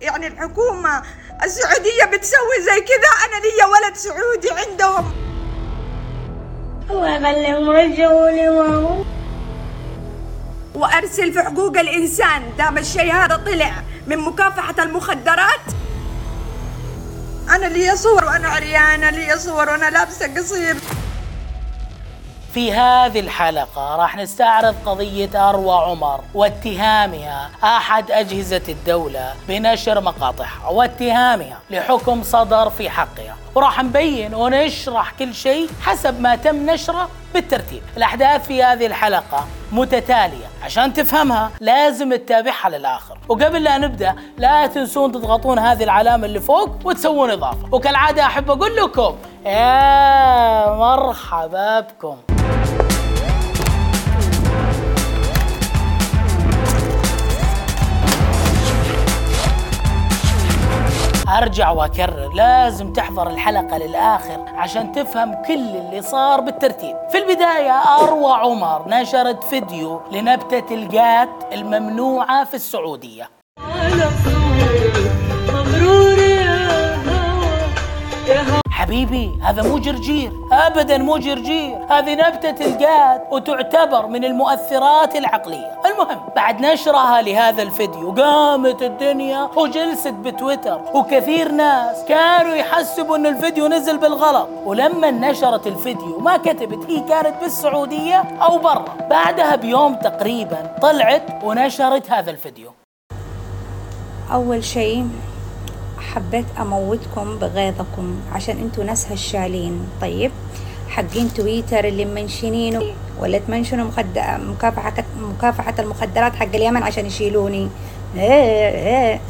يعني الحكومة السعودية بتسوي زي كذا أنا ليا ولد سعودي عندهم. الله يخليهم لي وأرسل في حقوق الإنسان دام الشيء هذا طلع من مكافحة المخدرات. أنا لي صور وأنا عريانة لي صور وأنا لابسة قصير. في هذه الحلقة راح نستعرض قضية أروى عمر واتهامها أحد أجهزة الدولة بنشر مقاطعها واتهامها لحكم صدر في حقها. وراح نبين ونشرح كل شيء حسب ما تم نشره بالترتيب. الأحداث في هذه الحلقة متتالية. عشان تفهمها لازم تتابعها للآخر. وقبل لا نبدأ لا تنسون تضغطون هذه العلامة اللي فوق وتسوون إضافة. وكالعادة أحب أقول لكم يا مرحبا بكم. أرجع وأكرر لازم تحضر الحلقة للآخر عشان تفهم كل اللي صار بالترتيب. في البداية أروى عمر نشرت فيديو لنبتة القات الممنوعة في السعودية. حبيبي هذا مو جرجير ابدا مو جرجير. هذه نبتة القات وتعتبر من المؤثرات العقلية. المهم بعد نشرها لهذا الفيديو قامت الدنيا وجلست بتويتر وكثير ناس كانوا يحسبوا إن الفيديو نزل بالغلط. ولما نشرت الفيديو ما كتبت هي كانت بالسعودية أو برا. بعدها بيوم تقريبا طلعت ونشرت هذا الفيديو. أول شيء حبيت أموتكم بغيظكم عشان أنتوا ناس هشالين. طيب حقين تويتر اللي منشنينه ولا تمنشنوا مخد... مكافحة مكافحة المخدرات حق اليمن عشان يشيلوني. إيه إيه.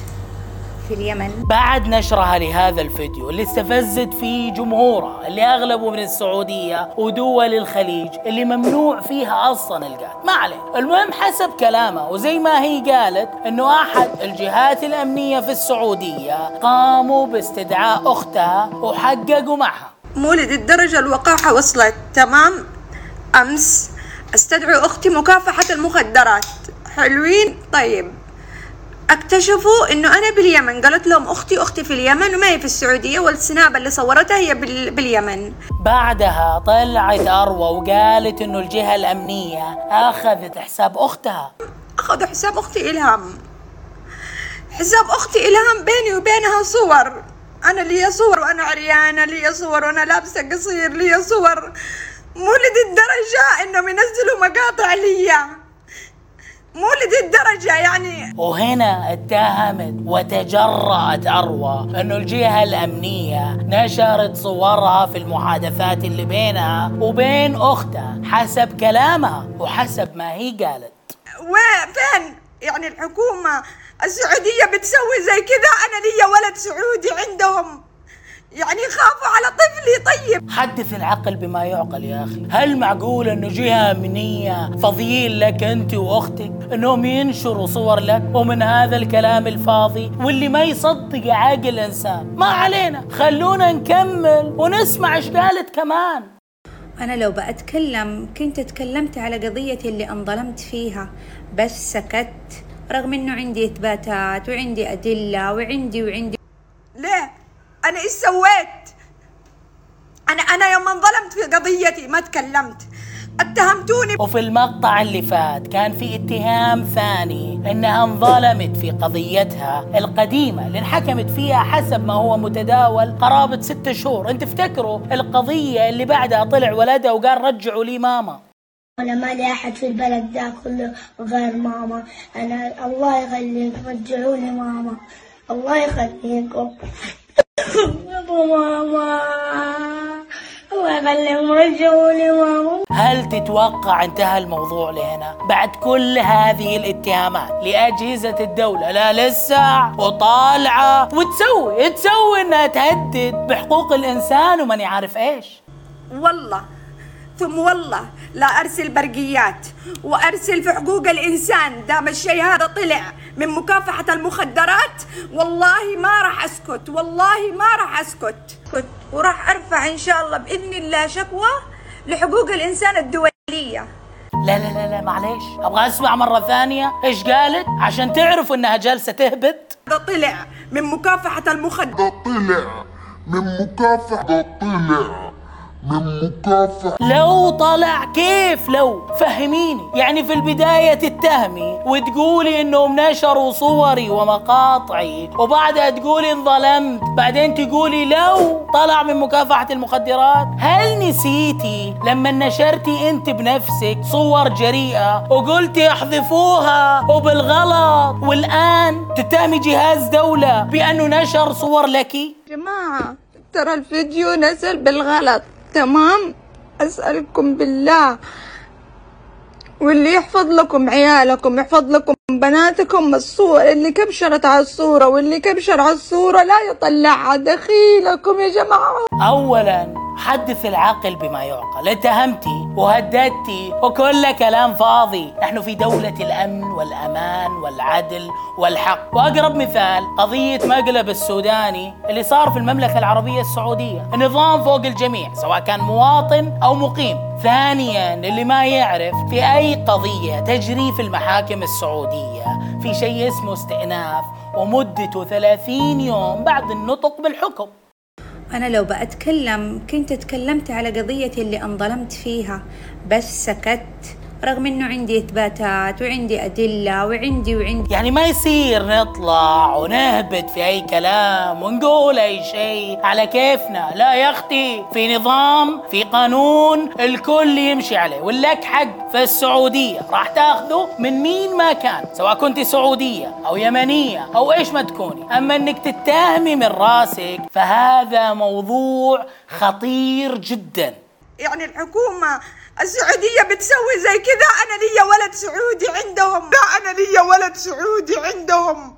في اليمن. بعد نشرها لهذا الفيديو اللي استفزت فيه جمهورها اللي أغلبه من السعودية ودول الخليج اللي ممنوع فيها أصلا القات ما عليه. المهم حسب كلامها وزي ما هي قالت إنه أحد الجهات الأمنية في السعودية قاموا باستدعاء أختها وحققوا معها. مولد الدرجة الوقاحة وصلت. تمام. أمس استدعوا أختي مكافحة المخدرات. حلوين؟ طيب. أكتشفوا إنه أنا باليمن. قالت لهم أختي أختي في اليمن وما هي في السعودية والسنابه اللي صورتها هي بال... باليمن. بعدها طلعت أروى وقالت إنه الجهة الأمنية أخذت حساب أختها. أخذوا حساب أختي الهام حساب أختي الهام بيني وبينها صور. أنا لي صور وأنا عريانة لي صور وأنا لابسة قصير لي صور. مو للدرجه إنهم ينزلوا مقاطع ليا. مو للدرجه يعني. وهنا اتهمت وتجرأت أروى أنه الجهة الأمنية نشرت صورها في المحادثات اللي بينها وبين أختها حسب كلامها وحسب ما هي قالت. وفين يعني الحكومة السعودية بتسوي زي كذا؟ أنا ليا ولد سعودي عندهم. يعني خافوا على طفلي طيب. حدث العقل بما يعقل يا أخي. هل معقول أنه جهة أمنية فضيين لك أنت وأختك أنهم ينشروا صور لك ومن هذا الكلام الفاضي واللي ما يصدق عاقل إنسان؟ ما علينا. خلونا نكمل ونسمع إيش قالت كمان. أنا لو بأتكلم كنت تكلمت على قضيتي اللي انظلمت فيها بس سكت رغم إنه عندي إثباتات وعندي أدلة وعندي وعندي ليه؟ أنا إيش سويت؟ أنا أنا يوم انظلمت في قضيتي ما تكلمت. اتهمتوني وفي المقطع اللي فات كان في اتهام ثاني إنها انظلمت في قضيتها القديمة اللي انحكمت فيها حسب ما هو متداول قرابة ستة شهور. أنت تفتكروا القضية اللي بعدها طلع ولدها وقال رجعوا لي ماما. أنا ما لي أحد في البلد ذا كله غير ماما. أنا الله يخليك رجعوا لي ماما. الله يخليكم. هل تتوقع انتهى الموضوع لهنا؟ بعد كل هذه الاتهامات لأجهزة الدولة لا لسه وطالعة. وتسوي تسوي إنها تهدد بحقوق الإنسان وماني عارف إيش. والله ثم والله لا أرسل برقيات وأرسل في حقوق الإنسان دام الشيء هذا طلع من مكافحة المخدرات. والله ما راح أسكت والله ما راح أسكت. كت وراح أرفع إن شاء الله بإذن الله شكوى لحقوق الإنسان الدولية. لا لا لا لا معليش. أبغى أسمع مرة ثانية. إيش قالت؟ عشان تعرفوا إنها جالسة تهبط. طلع من مكافحة المخدرات طلع من مكافحة طلع. من مكافحة. لو طلع كيف لو؟ فهميني. يعني في البداية تتهمي وتقولي إنهم نشروا صوري ومقاطعي وبعدها تقولي انظلمت. بعدين تقولي لو طلع من مكافحة المخدرات. هل نسيتي لما نشرتي أنت بنفسك صور جريئة وقلتي أحذفوها وبالغلط والآن تتهمي جهاز دولة بأنه نشر صور لك؟ جماعة ترى الفيديو نزل بالغلط. تمام؟ أسألكم بالله. واللي يحفظ لكم عيالكم يحفظ لكم بناتكم الصور اللي كبشرت على الصورة واللي كبشر على الصورة لا يطلعها دخيلكم يا جماعة. اولا حدث العقل بما يعقل. اتهمتي وهددتي وكل كلام فاضي. نحن في دولة الأمن والأمان والعدل والحق. وأقرب مثال قضية مقلب السوداني اللي صار في المملكة العربية السعودية. النظام فوق الجميع سواء كان مواطن أو مقيم. ثانيا اللي ما يعرف في أي قضية تجري في المحاكم السعودية. في شيء اسمه استئناف ومدته 30 يوم بعد النطق بالحكم. أنا لو بأتكلم كنت تكلمت على قضية اللي انظلمت فيها بس سكت. رغم إنه عندي إثباتات وعندي أدلة وعندي وعندي. يعني ما يصير نطلع ونهبط في أي كلام ونقول أي شيء على كيفنا. لا يا أختي في نظام في قانون الكل يمشي عليه. ولك حق في السعودية. راح تاخذه من مين ما كان سواء كنت سعودية أو يمنية أو إيش ما تكوني. أما إنك تتهمي من راسك فهذا موضوع خطير جدا. يعني الحكومة السعودية بتسوي زي كذا أنا ليا ولد سعودي عندهم. لا أنا ليا ولد سعودي عندهم.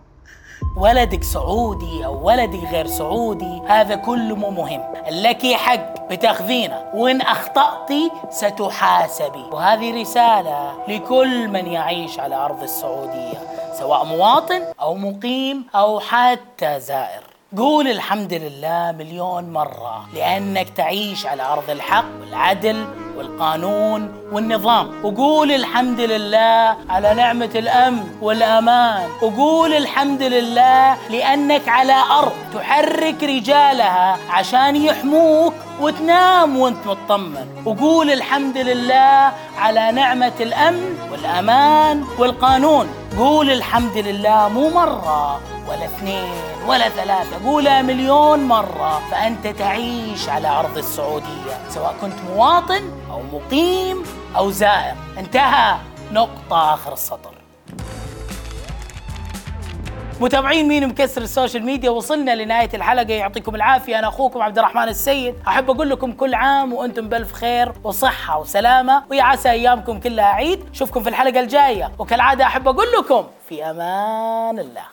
ولدك سعودي أو ولدك غير سعودي هذا كله مو مهم. لك حق بتأخذينه. وإن اخطاتي ستحاسبي. وهذه رسالة لكل من يعيش على أرض السعودية سواء مواطن أو مقيم أو حتى زائر. قول الحمد لله مليون مرة لأنك تعيش على أرض الحق والعدل والقانون والنظام. وقول الحمد لله على نعمة الأمن والأمان. وقول الحمد لله لأنك على أرض تحرك رجالها عشان يحموك وتنام وانت مطمن. وقول الحمد لله على نعمة الأمن والأمان والقانون. قول الحمد لله مو مرة ولا اثنين ولا ثلاثة قولها مليون مرة. فأنت تعيش على أرض السعودية سواء كنت مواطن أو مقيم أو زائر. انتهى نقطة آخر السطر. متابعين مين مكسر السوشيال ميديا؟ وصلنا لنهاية الحلقة. يعطيكم العافية. أنا أخوكم عبد الرحمن السيد. أحب أقول لكم كل عام وأنتم بألف خير وصحة وسلامة. ويا عسى أيامكم كلها عيد. أشوفكم في الحلقة الجاية. وكالعادة أحب أقول لكم في أمان الله.